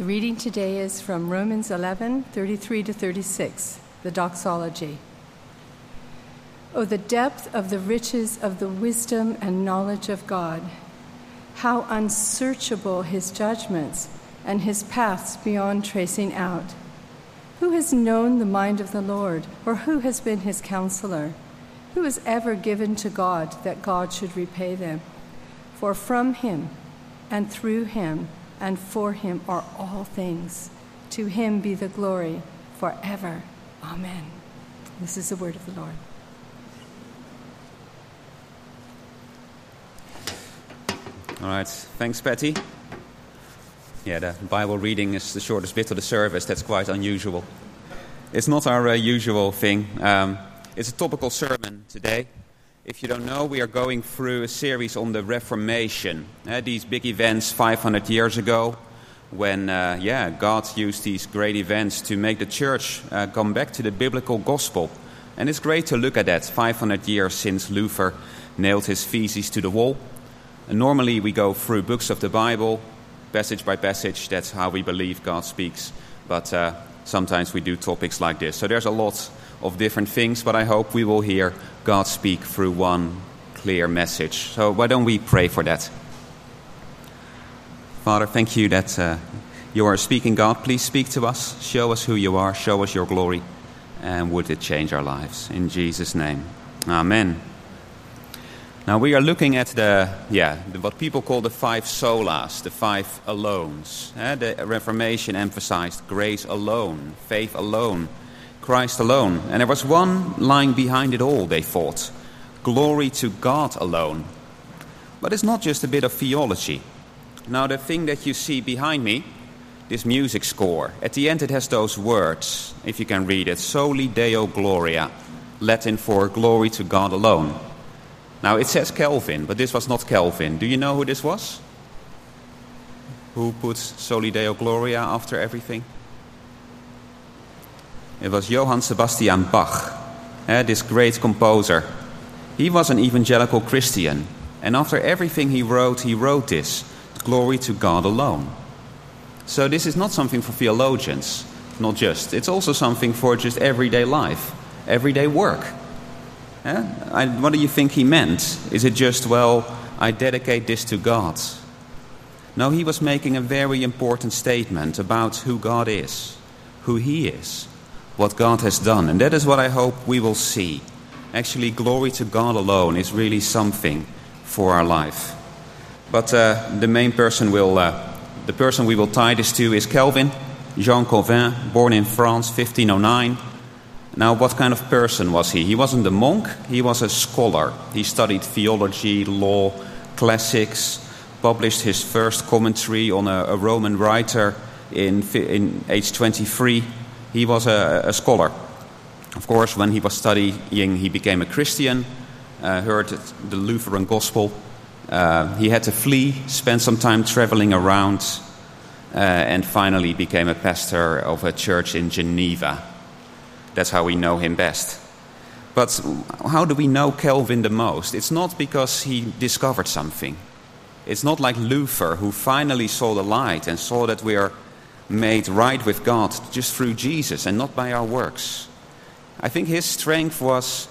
The reading today is from Romans 11 33 to 36, the doxology. Oh, the depth of the riches of the wisdom and knowledge of God! How unsearchable his judgments and his paths beyond tracing out! Who has known the mind of the Lord, or who has been his counselor? Who has ever given to God that God should repay them? For from him, and through him, and for him are all things. To him be the glory forever. Amen. This is the word of the Lord. All right, thanks, Patty. Yeah, the Bible reading is the shortest bit of the service. That's quite unusual. It's not our uh, usual thing. Um, it's a topical sermon today. If you don't know, we are going through a series on the Reformation. Uh, these big events 500 years ago, when uh, yeah, God used these great events to make the church uh, come back to the biblical gospel. And it's great to look at that 500 years since Luther nailed his theses to the wall. And normally we go through books of the Bible, passage by passage. That's how we believe God speaks. But uh, sometimes we do topics like this. So there's a lot of different things, but I hope we will hear God speak through one clear message. So why don't we pray for that? Father, thank you that uh, you are speaking, God. Please speak to us. Show us who you are. Show us your glory. And would it change our lives? In Jesus' name. Amen. Now we are looking at the, yeah, the, what people call the five solas, the five alones. Eh? The Reformation emphasized grace alone, faith alone, Christ alone. And there was one line behind it all, they thought glory to God alone. But it's not just a bit of theology. Now, the thing that you see behind me, this music score, at the end it has those words, if you can read it Soli Deo Gloria, Latin for glory to God alone. Now, it says Calvin, but this was not Calvin. Do you know who this was? Who puts Soli Deo Gloria after everything? It was Johann Sebastian Bach, eh, this great composer. He was an evangelical Christian, and after everything he wrote, he wrote this Glory to God alone. So, this is not something for theologians, not just. It's also something for just everyday life, everyday work. Eh? I, what do you think he meant? Is it just, well, I dedicate this to God? No, he was making a very important statement about who God is, who he is, what God has done. And that is what I hope we will see. Actually, glory to God alone is really something for our life. But uh, the main person will, uh, the person we will tie this to is Calvin, Jean Calvin, born in France, 1509. Now, what kind of person was he? He wasn't a monk, he was a scholar. He studied theology, law, classics, published his first commentary on a, a Roman writer in, in age 23. He was a, a, scholar. Of course, when he was studying, he became a Christian, uh, heard the Lutheran gospel. Uh, he had to flee, spend some time traveling around, uh, and finally became a pastor of a church in Geneva. That's how we know him best. But how do we know Calvin the most? It's not because he discovered something. It's not like Luther, who finally saw the light and saw that we are made right with God just through Jesus and not by our works. I think his strength was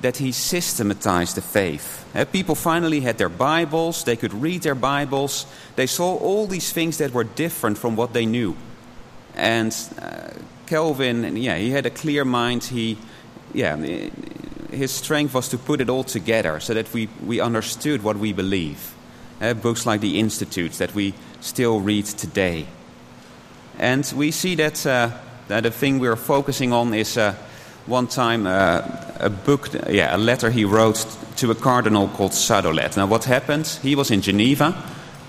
that he systematized the faith. People finally had their Bibles, they could read their Bibles, they saw all these things that were different from what they knew. And uh, Calvin, yeah, he had a clear mind. He, yeah, his strength was to put it all together so that we, we understood what we believe. Uh, books like the Institutes that we still read today. And we see that, uh, that the thing we're focusing on is uh, one time uh, a book, yeah, a letter he wrote to a cardinal called Sadolet. Now, what happened? He was in Geneva,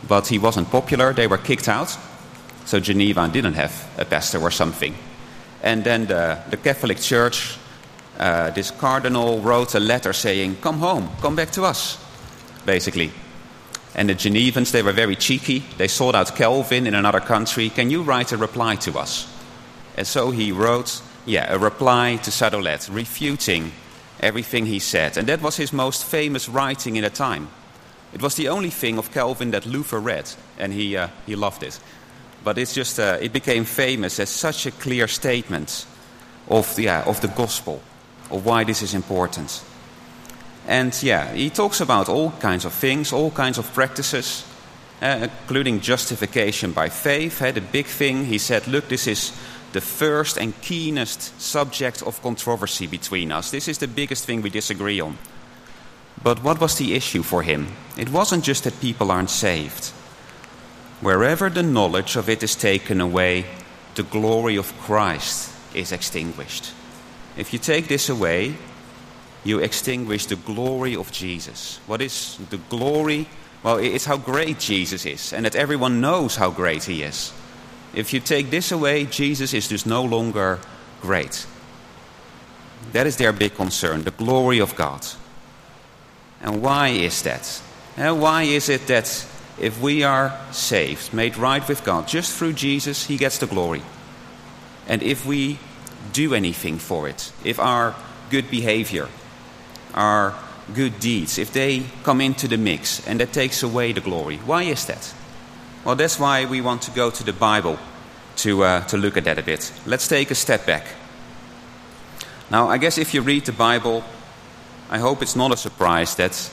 but he wasn't popular. They were kicked out. So Geneva didn't have a pastor or something. And then the, the Catholic Church, uh, this cardinal wrote a letter saying, Come home, come back to us, basically. And the Genevans, they were very cheeky. They sought out Calvin in another country. Can you write a reply to us? And so he wrote, yeah, a reply to Sadolet, refuting everything he said. And that was his most famous writing in the time. It was the only thing of Calvin that Luther read, and he, uh, he loved it. but it's just uh, it became famous as such a clear statement of yeah of the gospel, of why this is important. And yeah, he talks about all kinds of things, all kinds of practices, uh, including justification by faith. Uh, the big thing, he said, look, this is the first and keenest subject of controversy between us. This is the biggest thing we disagree on. But what was the issue for him? It wasn't just that people aren't saved. Wherever the knowledge of it is taken away, the glory of Christ is extinguished. If you take this away, you extinguish the glory of Jesus. What is the glory? Well, it's how great Jesus is, and that everyone knows how great he is. If you take this away, Jesus is just no longer great. That is their big concern, the glory of God. And why is that? And why is it that if we are saved, made right with God, just through Jesus, He gets the glory? And if we do anything for it, if our good behavior, our good deeds, if they come into the mix and that takes away the glory, why is that? Well, that's why we want to go to the Bible to, uh, to look at that a bit. Let's take a step back. Now, I guess if you read the Bible, I hope it's not a surprise that,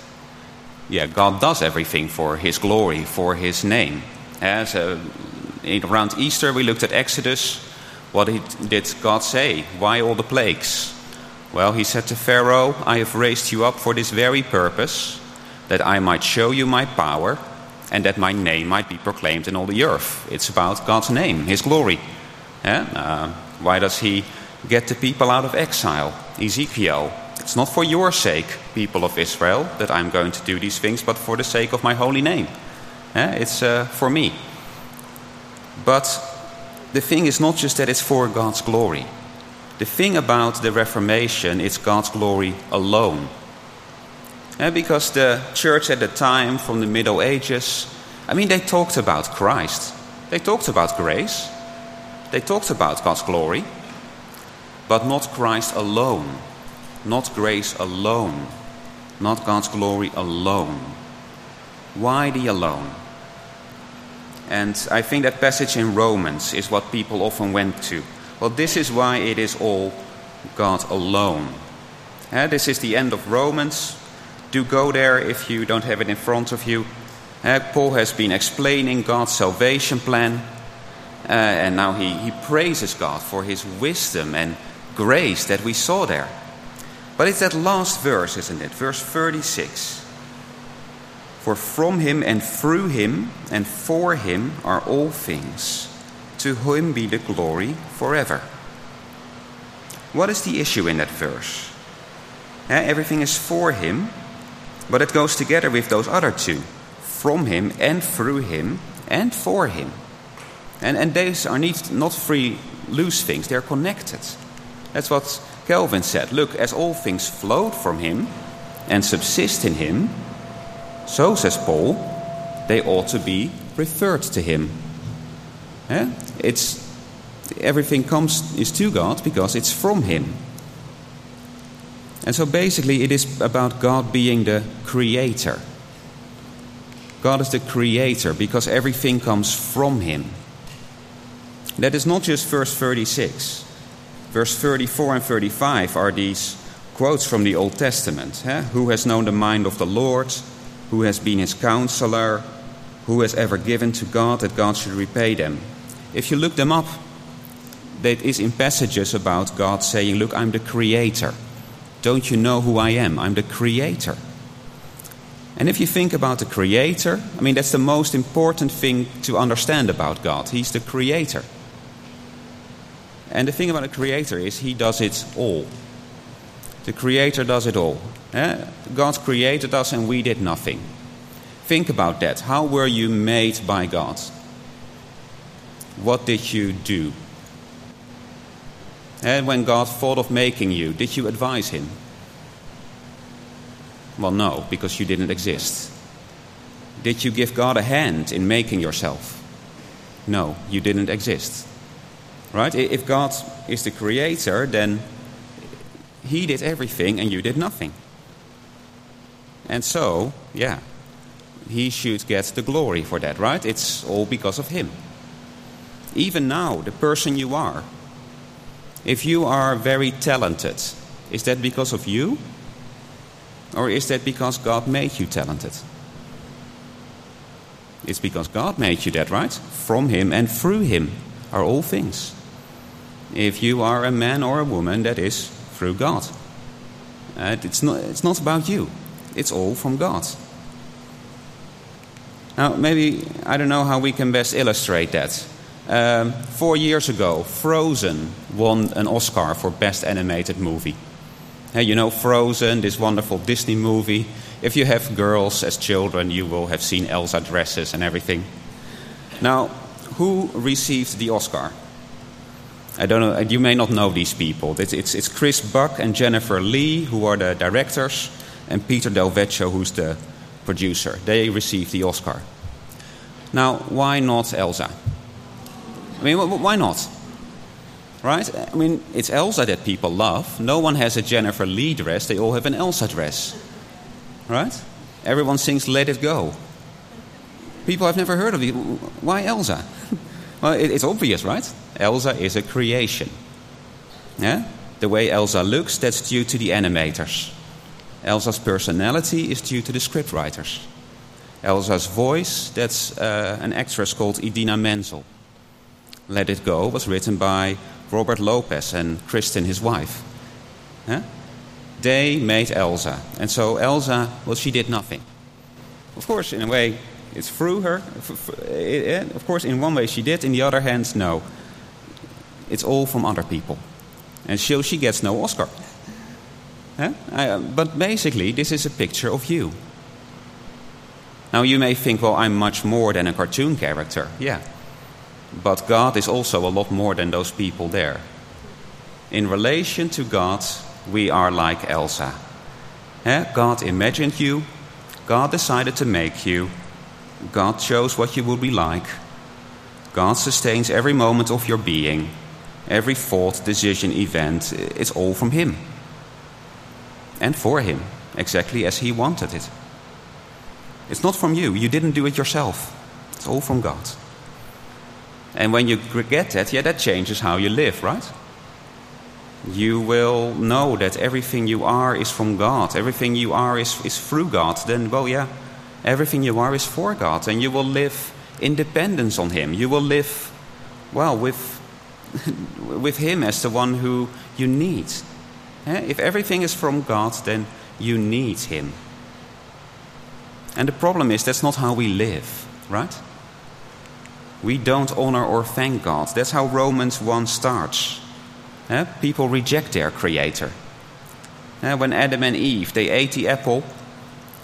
yeah, God does everything for His glory, for His name. As uh, around Easter, we looked at Exodus. What did God say? Why all the plagues? Well, He said to Pharaoh, I have raised you up for this very purpose, that I might show you my power, and that my name might be proclaimed in all the earth. It's about God's name, His glory. Yeah? Uh, why does He get the people out of exile? Ezekiel it's not for your sake, people of Israel, that I'm going to do these things, but for the sake of my holy name. Eh? It's uh, for me. But the thing is not just that it's for God's glory. The thing about the Reformation, is God's glory alone. Eh? Because the church at the time, from the Middle Ages, I mean, they talked about Christ, they talked about grace, they talked about God's glory, but not Christ alone not grace alone, not God's glory alone. Why the alone? And I think that passage in Romans is what people often went to. Well, this is why it is all God alone. Uh, this is the end of Romans. Do go there if you don't have it in front of you. Uh, Paul has been explaining God's salvation plan, uh, and now he, he praises God for his wisdom and grace that we saw there. But it's that last verse, isn't it? Verse 36. For from him and through him and for him are all things. To him be the glory forever. What is the issue in that verse? Everything is for him, but it goes together with those other two from him and through him and for him. And, and these are not three loose things, they're connected. That's what Calvin said, Look, as all things flowed from him and subsist in him, so, says Paul, they ought to be referred to him. It's, everything comes is to God because it's from him. And so basically, it is about God being the creator. God is the creator because everything comes from him. That is not just verse 36. Verse 34 and 35 are these quotes from the Old Testament. Who has known the mind of the Lord? Who has been his counselor? Who has ever given to God that God should repay them? If you look them up, that is in passages about God saying, Look, I'm the creator. Don't you know who I am? I'm the creator. And if you think about the creator, I mean, that's the most important thing to understand about God. He's the creator. And the thing about a creator is he does it all. The creator does it all. Eh? God created us and we did nothing. Think about that. How were you made by God? What did you do? And when God thought of making you, did you advise him? Well, no, because you didn't exist. Did you give God a hand in making yourself? No, you didn't exist. Right? If God is the creator, then he did everything and you did nothing. And so, yeah, he should get the glory for that, right? It's all because of him. Even now, the person you are. If you are very talented, is that because of you? Or is that because God made you talented? It's because God made you that, right? From Him and through Him are all things. If you are a man or a woman, that is through God. Uh, it's, not, it's not about you, it's all from God. Now, maybe I don't know how we can best illustrate that. Um, four years ago, Frozen won an Oscar for Best Animated Movie. Hey, you know, Frozen, this wonderful Disney movie. If you have girls as children, you will have seen Elsa dresses and everything. Now, who received the Oscar? I don't know, you may not know these people. It's, it's, it's Chris Buck and Jennifer Lee, who are the directors, and Peter Del Vecchio, who's the producer. They received the Oscar. Now, why not Elsa? I mean, why not? Right? I mean, it's Elsa that people love. No one has a Jennifer Lee dress, they all have an Elsa dress. Right? Everyone sings Let It Go. People have never heard of it. Why Elsa? well, it's obvious, right? Elsa is a creation. Yeah? The way Elsa looks, that's due to the animators. Elsa's personality is due to the scriptwriters. Elsa's voice, that's uh, an actress called Idina Menzel. Let It Go was written by Robert Lopez and Kristen, his wife. Yeah? They made Elsa. And so Elsa, well, she did nothing. Of course, in a way, it's through her. Of course, in one way she did, in the other hand, no. It's all from other people. And so she gets no Oscar. Huh? Uh, but basically, this is a picture of you. Now, you may think, well, I'm much more than a cartoon character. Yeah. But God is also a lot more than those people there. In relation to God, we are like Elsa. God imagined you, God decided to make you, God chose what you would be like, God sustains every moment of your being, every thought, decision, event, it's all from Him. And for Him, exactly as He wanted it. It's not from you, you didn't do it yourself, it's all from God. And when you get that, yeah, that changes how you live, right? You will know that everything you are is from God, everything you are is, is through God. Then, well, yeah, everything you are is for God, and you will live in dependence on Him. You will live, well, with, with Him as the one who you need. If everything is from God, then you need Him. And the problem is that's not how we live, right? We don't honor or thank God. That's how Romans 1 starts. Eh? People reject their Creator. Eh? When Adam and Eve they ate the apple,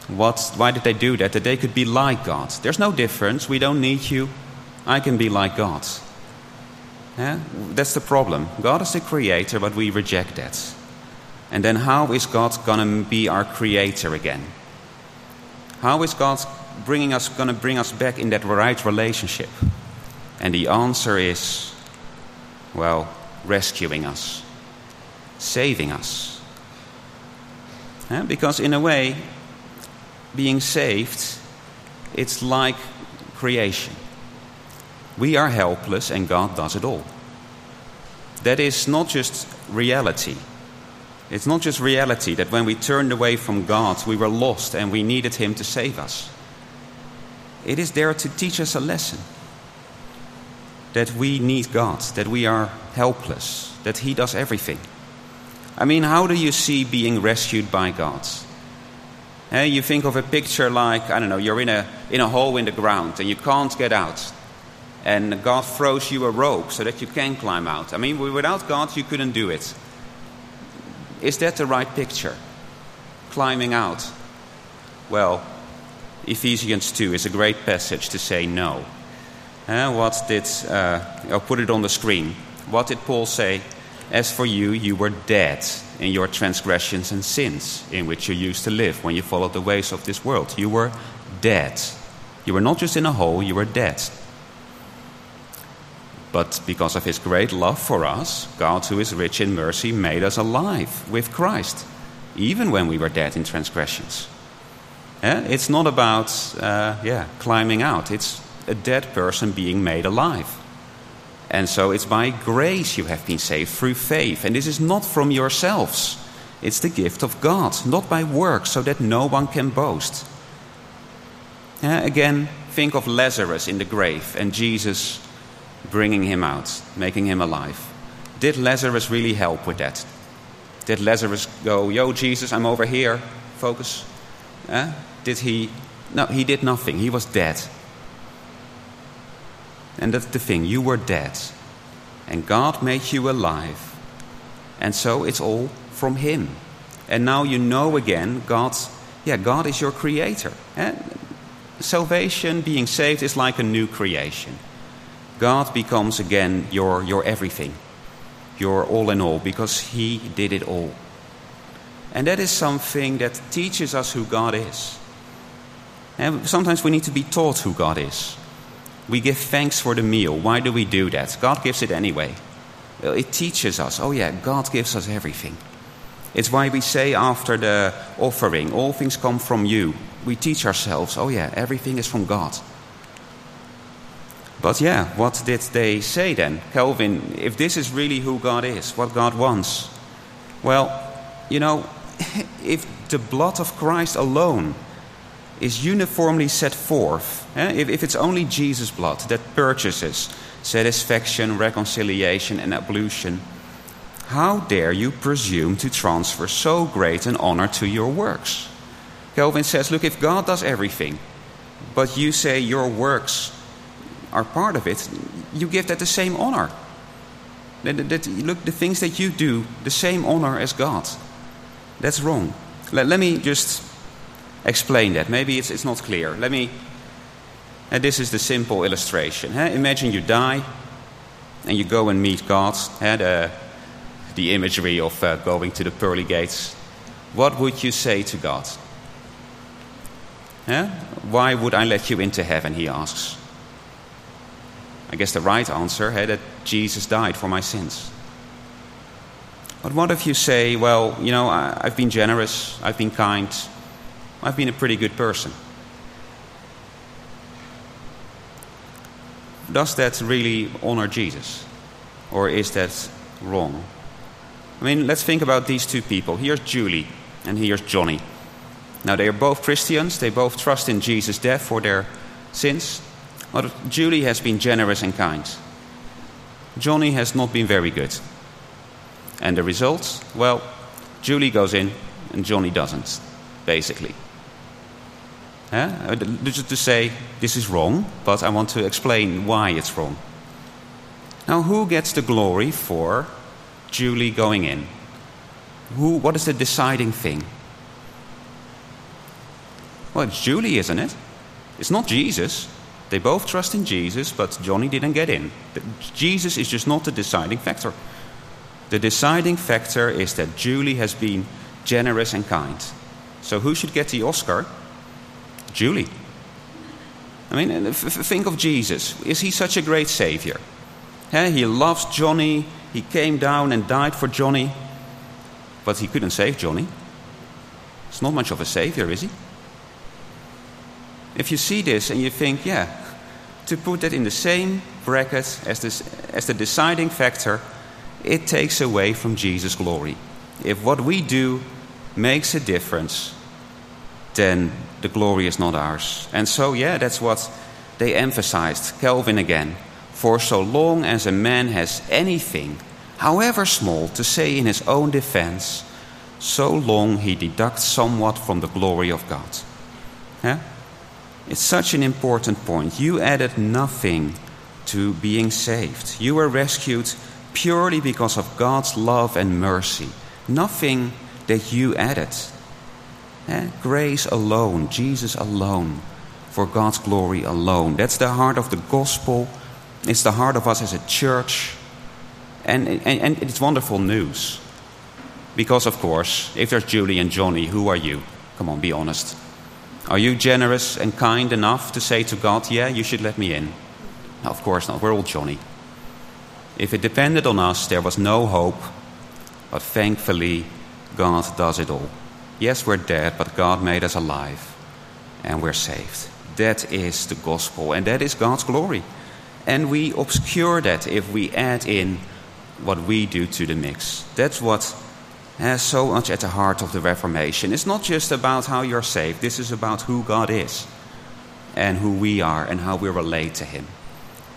what, why did they do that? That they could be like God. There's no difference. We don't need you. I can be like God. Eh? That's the problem. God is the Creator, but we reject that. And then how is God going to be our Creator again? How is God bringing us, going to bring us back in that right relationship? And the answer is, well, rescuing us, saving us. Yeah, because, in a way, being saved, it's like creation. We are helpless and God does it all. That is not just reality. It's not just reality that when we turned away from God, we were lost and we needed Him to save us. It is there to teach us a lesson that we need God, that we are helpless, that He does everything. I mean, how do you see being rescued by God? Hey, you think of a picture like, I don't know, you're in a, in a hole in the ground and you can't get out. And God throws you a rope so that you can climb out. I mean, without God, you couldn't do it. Is that the right picture? Climbing out? Well, Ephesians 2 is a great passage to say no. Uh, what did, uh, I'll put it on the screen. What did Paul say? As for you, you were dead in your transgressions and sins in which you used to live when you followed the ways of this world. You were dead. You were not just in a hole, you were dead. But because of his great love for us, God, who is rich in mercy, made us alive with Christ, even when we were dead in transgressions. Eh? It's not about uh, yeah, climbing out, it's a dead person being made alive. And so it's by grace you have been saved through faith. And this is not from yourselves, it's the gift of God, not by works, so that no one can boast. Again, think of Lazarus in the grave and Jesus bringing him out, making him alive. Did Lazarus really help with that? Did Lazarus go, Yo, Jesus, I'm over here, focus? Did he? No, he did nothing. He was dead. And that's the thing you were dead, and God made you alive. And so it's all from Him. And now you know again, God, yeah, God is your creator. Eh? Salvation, being saved, is like a new creation. God becomes again your, your everything, your all in all, because He did it all. And that is something that teaches us who God is. And sometimes we need to be taught who God is. We give thanks for the meal. Why do we do that? God gives it anyway. It teaches us, oh yeah, God gives us everything. It's why we say after the offering, all things come from you. We teach ourselves, oh yeah, everything is from God. But yeah, what did they say then? Calvin, if this is really who God is, what God wants, well, you know, if the blood of Christ alone is uniformly set forth, eh, if, it's only Jesus' blood that purchases satisfaction, reconciliation, and ablution, how dare you presume to transfer so great an honor to your works? Calvin says, Look, if God does everything, but you say your works are part of it, you give that the same honor. That, that, look, the things that you do, the same honor as God. That's wrong. Let, let me just explain that. Maybe it's, it's not clear. Let me. And this is the simple illustration. Imagine you die and you go and meet God. The, the imagery of uh, going to the pearly gates. What would you say to God? Why would I let you into heaven? He asks. I guess the right answer hey, that Jesus died for my sins. But what if you say, well, you know, I, I've been generous, I've been kind, I've been a pretty good person? Does that really honor Jesus? Or is that wrong? I mean, let's think about these two people. Here's Julie, and here's Johnny. Now, they are both Christians, they both trust in Jesus' death for their sins. But Julie has been generous and kind. Johnny has not been very good. And the results? Well, Julie goes in and Johnny doesn't, basically. Yeah? Uh, just to say this is wrong, but I want to explain why it's wrong. Now, who gets the glory for Julie going in? Who, what is the deciding thing? Well, it's Julie, isn't it? It's not Jesus. They both trust in Jesus, but Johnny didn't get in. Jesus is just not the deciding factor. The deciding factor is that Julie has been generous and kind. So who should get the Oscar? Julie. I mean, uh, think of Jesus. Is he such a great savior? He loves Johnny. He came down and died for Johnny. But he couldn't save Johnny. It's not much of a savior, is he? If you see this and you think, yeah, to put that in the same bracket as, this, as the deciding factor, it takes away from Jesus' glory. If what we do makes a difference, then the glory is not ours. And so, yeah, that's what they emphasized. Calvin again. For so long as a man has anything, however small, to say in his own defense, so long he deducts somewhat from the glory of God. Yeah? It's such an important point. You added nothing to being saved. You were rescued purely because of God's love and mercy. Nothing that you added. Grace alone, Jesus alone, for God's glory alone. That's the heart of the gospel. It's the heart of us as a church. And, and, and it's wonderful news. Because, of course, if there's Julie and Johnny, who are you? Come on, be honest. Are you generous and kind enough to say to God, Yeah, you should let me in? No, of course not. We're all Johnny. If it depended on us, there was no hope. But thankfully, God does it all. Yes, we're dead, but God made us alive and we're saved. That is the gospel, and that is God's glory. And we obscure that if we add in what we do to the mix. That's what has so much at the heart of the Reformation. It's not just about how you're saved, this is about who God is and who we are and how we relate to Him.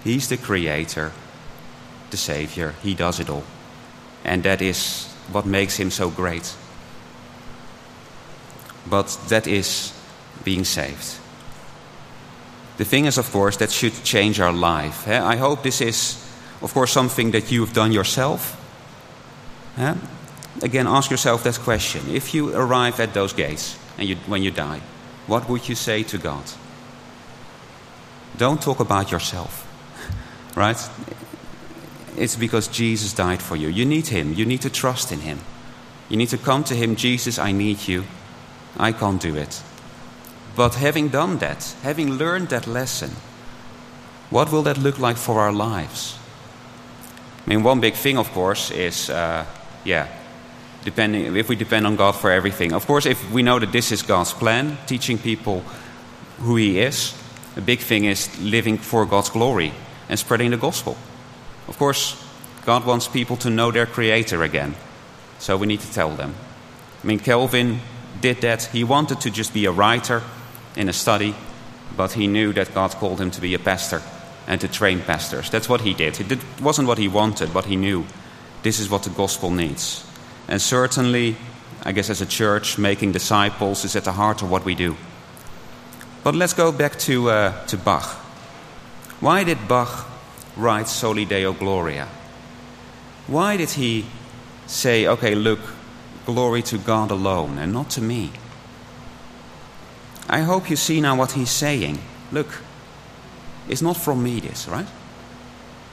He's the Creator, the Savior, He does it all. And that is what makes Him so great. But that is being saved. The thing is, of course, that should change our life. Eh? I hope this is, of course, something that you've done yourself. Eh? Again, ask yourself that question. If you arrive at those gates and you, when you die, what would you say to God? Don't talk about yourself, right? It's because Jesus died for you. You need Him. You need to trust in Him. You need to come to Him, Jesus, I need you. I can't do it. But having done that, having learned that lesson, what will that look like for our lives? I mean, one big thing, of course, is uh, yeah, depending if we depend on God for everything. Of course, if we know that this is God's plan, teaching people who He is, a big thing is living for God's glory and spreading the gospel. Of course, God wants people to know their Creator again, so we need to tell them. I mean, Calvin did that. He wanted to just be a writer in a study, but he knew that God called him to be a pastor and to train pastors. That's what he did. It wasn't what he wanted, but he knew this is what the gospel needs. And certainly, I guess as a church, making disciples is at the heart of what we do. But let's go back to, uh, to Bach. Why did Bach write Soli Deo Gloria? Why did he say, okay, look, glory to God alone and not to me? I hope you see now what he's saying. Look, it's not from me, this, right?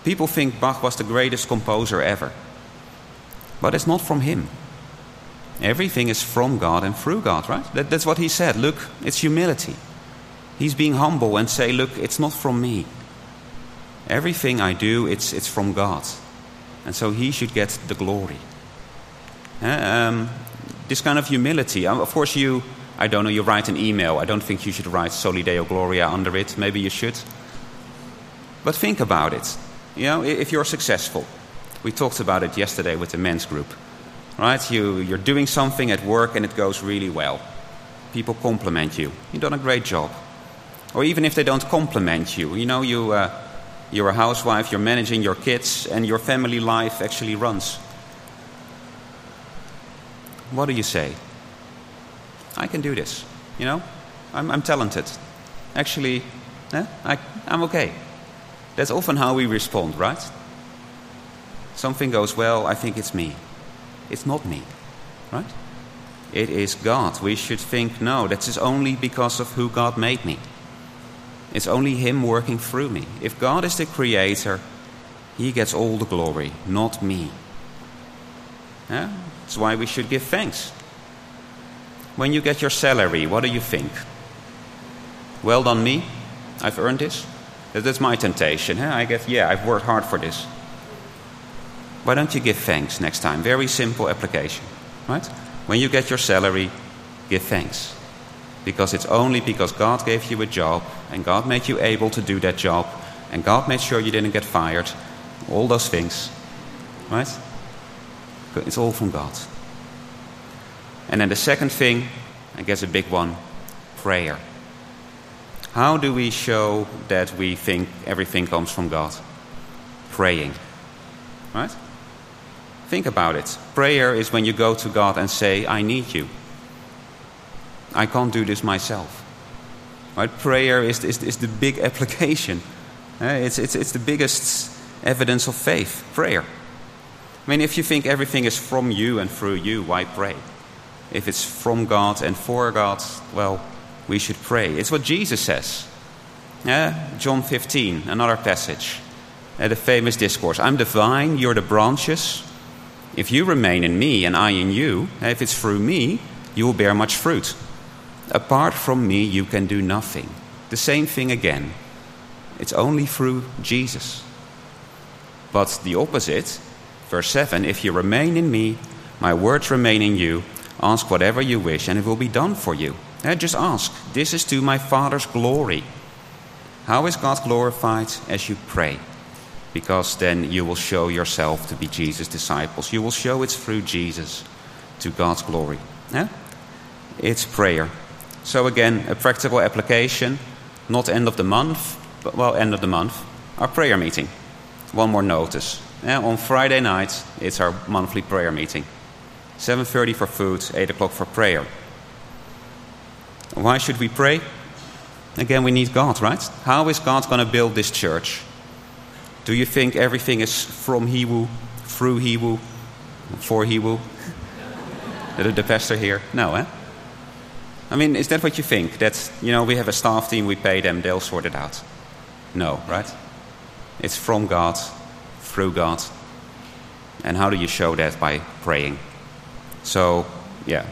People think Bach was the greatest composer ever. But it's not from him. Everything is from God and through God, right? That, that's what he said. Look, it's humility. He's being humble and say, look, it's not from me. Everything I do, it's, it's from God. And so he should get the glory. Uh, um, this kind of humility. Um, of course, you, I don't know, you write an email. I don't think you should write Soli Deo Gloria under it. Maybe you should. But think about it. You know, if you're successful, we talked about it yesterday with the men's group. Right? You, you're doing something at work and it goes really well. People compliment you. You've done a great job. Or even if they don't compliment you, you know, you, uh, you're a housewife, you're managing your kids, and your family life actually runs. What do you say? I can do this. You know, I'm, I'm talented. Actually, eh, I, I'm okay. That's often how we respond, right? something goes well, I think it's me. It's not me, right? It is God. We should think, no, that is just only because of who God made me. It's only Him working through me. If God is the creator, He gets all the glory, not me. Yeah? That's why we should give thanks. When you get your salary, what do you think? Well done, me. I've earned this. That's my temptation. Huh? I get, yeah, I've worked hard for this. Why don't you give thanks next time? Very simple application, right? When you get your salary, give thanks. Because it's only because God gave you a job and God made you able to do that job and God made sure you didn't get fired. All those things, right? It's all from God. And then the second thing, I guess a big one, prayer. How do we show that we think everything comes from God? Praying. Right? Think about it. Prayer is when you go to God and say, I need you. I can't do this myself. Right? Prayer is, is, is the big application. Uh, it's, it's, it's the biggest evidence of faith, prayer. I mean, if you think everything is from you and through you, why pray? If it's from God and for God, well, we should pray. It's what Jesus says. Yeah? John 15, another passage. Uh, the famous discourse I'm the vine, you're the branches. If you remain in me and I in you, if it's through me, you will bear much fruit. Apart from me, you can do nothing. The same thing again. It's only through Jesus. But the opposite, verse 7 if you remain in me, my words remain in you, ask whatever you wish, and it will be done for you. Uh, just ask. This is to my Father's glory. How is God glorified? As you pray. Because then you will show yourself to be Jesus' disciples. You will show it's through Jesus to God's glory. Yeah? It's prayer. So, again, a practical application, not end of the month, but well, end of the month, our prayer meeting. One more notice. On Friday night, it's our monthly prayer meeting. 7.30 for food, 8 o'clock for prayer. Why should we pray? Again, we need God, right? How is God going to build this church? Do you think everything is from Hiwu, through Hiwu, for Hiwu? the, the pastor here? No, eh? I mean, is that what you think? That, you know, we have a staff team, we pay them, they'll sort it out. No, right? It's from God, through God. And how do you show that? By praying. So, yeah,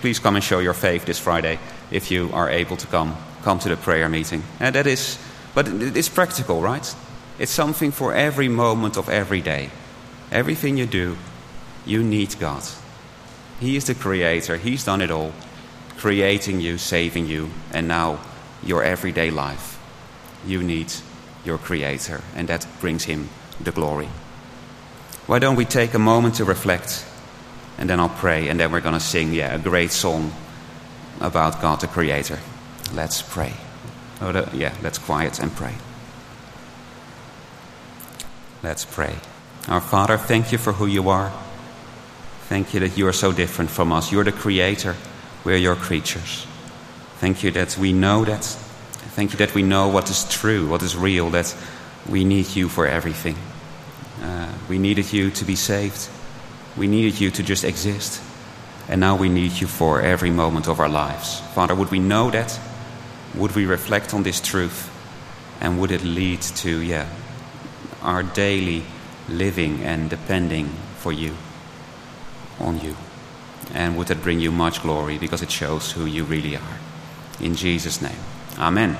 please come and show your faith this Friday if you are able to come. Come to the prayer meeting. And that is, but it's practical, right? It's something for every moment of every day. Everything you do, you need God. He is the creator, He's done it all, creating you, saving you, and now your everyday life. You need your creator, and that brings Him the glory. Why don't we take a moment to reflect and then I'll pray, and then we're going to sing, yeah, a great song about God the Creator. Let's pray. Oh, the, yeah, let's quiet and pray. Let's pray. Our Father, thank you for who you are. Thank you that you are so different from us. You're the Creator, we're your creatures. Thank you that we know that. Thank you that we know what is true, what is real, that we need you for everything. Uh, we needed you to be saved. We needed you to just exist. And now we need you for every moment of our lives. Father, would we know that? Would we reflect on this truth? And would it lead to, yeah, our daily living and depending for you, on you? And would it bring you much glory because it shows who you really are? In Jesus' name. Amen.